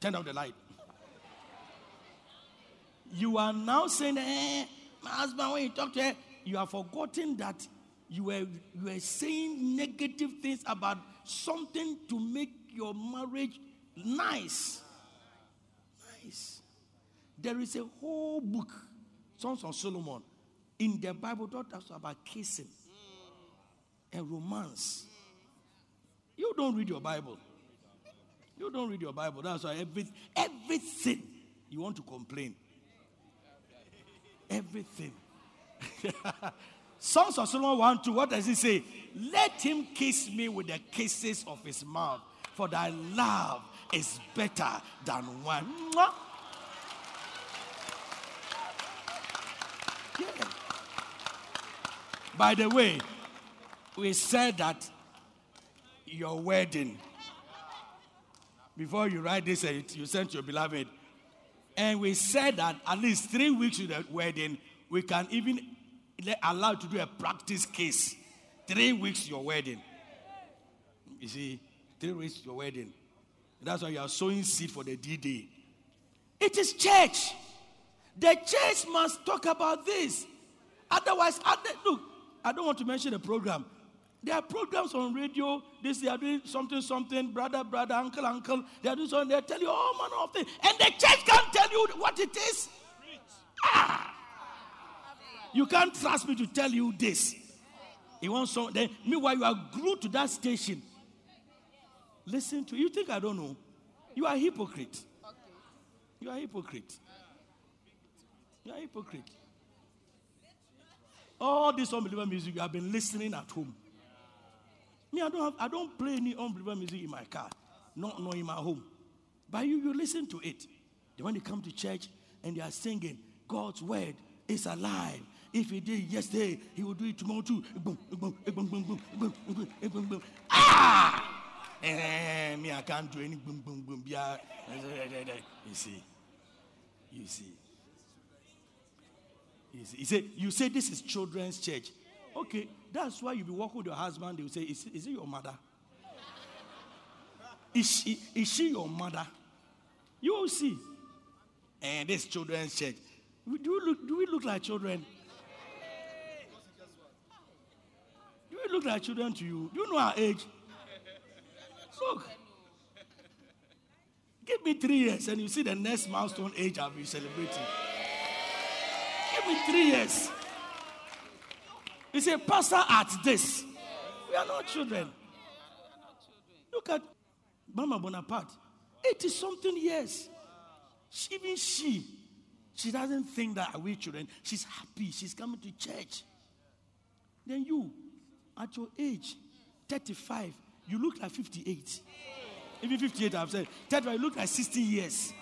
turn off the light. You are now saying, eh, my husband, when you talk to her, you have forgotten that you were, you were saying negative things about something to make your marriage nice. Nice. There is a whole book, Songs of Solomon, in the Bible that talks about kissing and romance. You don't read your Bible. You don't read your Bible. That's why every, everything you want to complain. Everything. Songs of Solomon 1 2, what does he say? Let him kiss me with the kisses of his mouth, for thy love is better than one. Yeah. By the way, we said that your wedding, before you write this, uh, you sent your beloved, and we said that at least three weeks to the wedding, we can even allow to do a practice case. Three weeks your wedding. You see, three weeks your wedding. That's why you are sowing seed for the D Day. It is church. The church must talk about this. Otherwise, look, I don't want to mention the program. There are programs on radio. This they are doing something, something, brother, brother, uncle, uncle. They are doing something. They tell you all manner of things, and the church can't tell you what it is. Ah. You can't trust me to tell you this. You want some. Then meanwhile, you are glued to that station. Listen to you. Think I don't know? You are a hypocrite. You are a hypocrite. You are a hypocrite. All this unbeliever music you have been listening at home. Me, I don't have, I don't play any unbeliever music in my car, not, not in my home. But you, you listen to it. Then when you come to church and they are singing, God's word is alive. If he did yesterday, he will do it tomorrow too. Ah! Eh, me, I can't do any boom, boom, boom. Yeah. You see. You see. You see. He said, You say this is children's church. Okay, that's why you be walking with your husband. They will say, Is, is it your mother? Is she, is she your mother? You will see. And this children's church. Do we look, do we look like children? Do we look like children to you? Do you know our age? Look. Give me three years and you see the next milestone age I'll be celebrating. Give me three years. You say, Pastor, at this. We are not children. Look at Mama Bonaparte. 80 something years. She, even she, she doesn't think that we children. She's happy. She's coming to church. Then you, at your age, 35, you look like 58. Even 58, I've said. 35, you look like 60 years.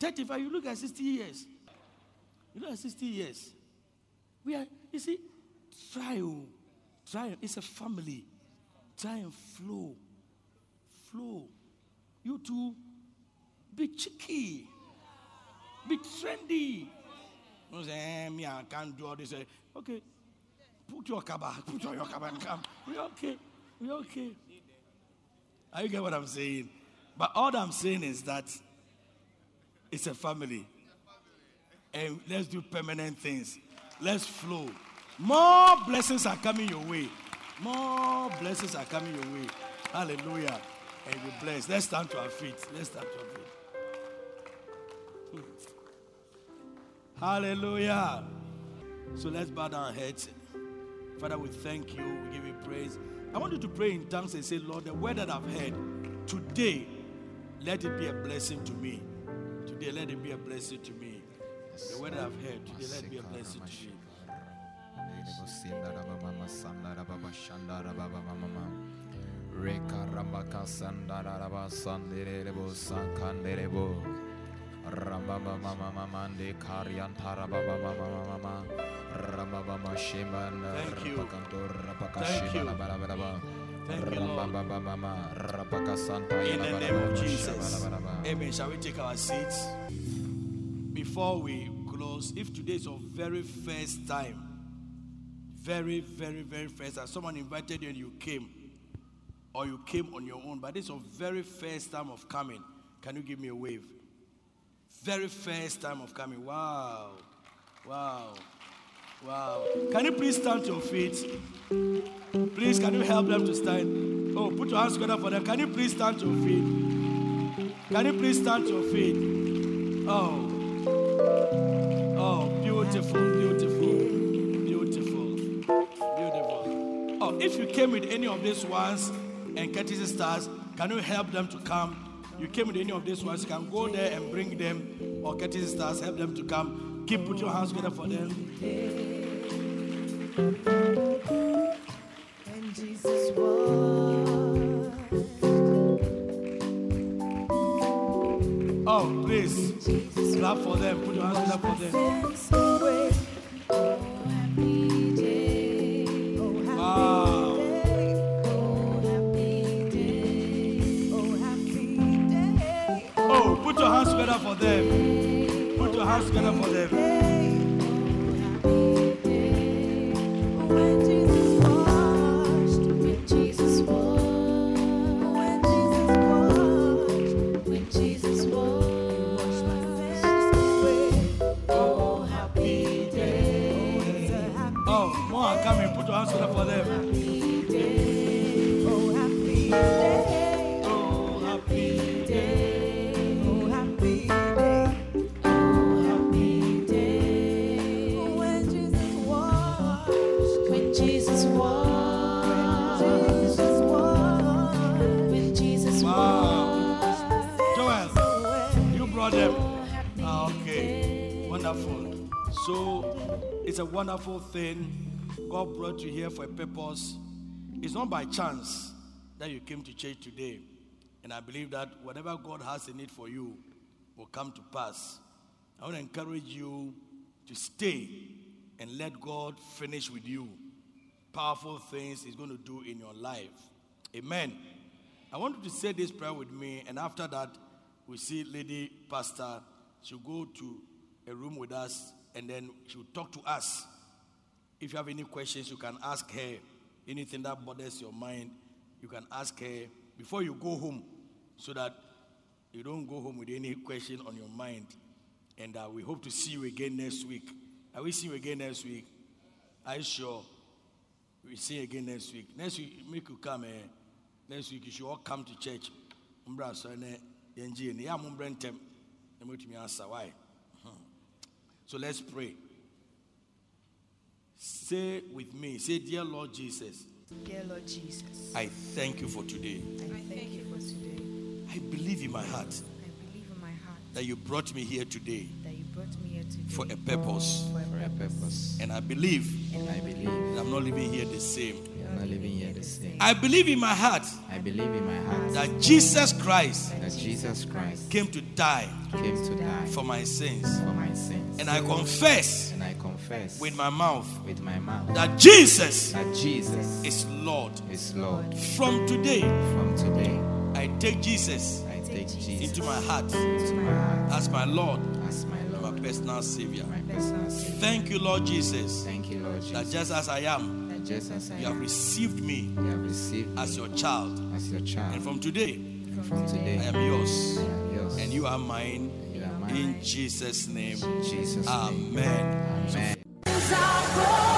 35, you look like 60 years. You look like 60 years. We are, you see, try, oh, try. It's a family. Try and flow. Flow. You two, be cheeky. Be trendy. Don't say, eh, me, I can't do all this. Okay, Put your kaba, put on your kaba and come. We're okay. We're okay. Are you get what I'm saying? But all I'm saying is that it's a family. And let's do permanent things. Let's flow. More blessings are coming your way. More blessings are coming your way. Hallelujah. And be blessed. Let's stand to our feet. Let's stand to our feet. Hallelujah. So let's bow down our heads. Father, we thank you. We give you praise. I want you to pray in tongues and say, Lord, the word that I've heard today, let it be a blessing to me. Today, let it be a blessing to me. The word that I've heard today, let it be a blessing to me. Reka Rambaka Sandaraba Sandirebo Sankanderebo Rambaba Mama Mamande Karyantara Baba Mama Mama Rambaba Shiman Rapakantor Rapakashima Barabaraba Rambaba Mama Rapaka Santa In the name of Jesus. Amen. Shall we take our seats? Before we close, if today is your very first time, very, very, very first time, someone invited you and you came, or you came on your own, but it's your very first time of coming, can you give me a wave? Very first time of coming. Wow. Wow. Wow. Can you please stand to your feet? Please, can you help them to stand? Oh, put your hands together for them. Can you please stand to your feet? Can you please stand to your feet? Oh. Oh, beautiful, beautiful, beautiful, beautiful. Oh, if you came with any of these ones and courtesy stars, can you help them to come? You came with any of these ones, you can go there and bring them or courtesy stars, help them to come. Keep put your hands together for them. And Jesus Oh, please clap for them. Put your hands together for them. For them. Put your hands together for them. Oh more coming. Put your hands together for them. So it's a wonderful thing. God brought you here for a purpose. It's not by chance that you came to church today. And I believe that whatever God has in it for you will come to pass. I want to encourage you to stay and let God finish with you. Powerful things He's going to do in your life. Amen. I want you to say this prayer with me, and after that, we see Lady Pastor. She'll go to a room with us, and then she'll talk to us. If you have any questions, you can ask her. Anything that bothers your mind, you can ask her before you go home, so that you don't go home with any question on your mind. And uh, we hope to see you again next week. I will see you again next week. Are you sure? We'll see you again next week. Next week, make you come. Eh? Next week, you should all come to church. Umbra so ne yenji ne ya mumbra ntem. Ne mutumi answer why. So let's pray. Say with me, say, Dear Lord Jesus, Dear Lord Jesus, I thank you for today. I thank you for today. I believe in my heart I believe in my heart that you brought me here today that you Oh, for a purpose. for a purpose. And I believe And I believe that I'm not living here the same. we are not living here the same. I believe in my heart I believe in my heart that Jesus Christ that Jesus Christ came to die came to die for my sins. for my sins. And I confess And I confess with my mouth with my mouth that Jesus that Jesus is Lord. is Lord. From today, From today, I take Jesus I take Jesus into my heart into my heart as my Lord, personal Savior. my personal Savior. Thank you, Lord Jesus, Thank you, Lord that Jesus. just as I am, That just as I you have received me you have received as your child. as your And from today, And from today, I am yours, I am yours. and you are mine. You are mine. In Jesus' name, Jesus' name. Amen. Amen.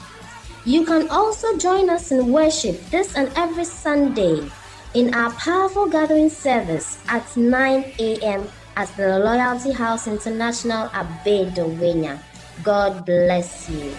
You can also join us in worship this and every Sunday in our powerful gathering service at 9 a.m. at the Loyalty House International at Bedouina. God bless you.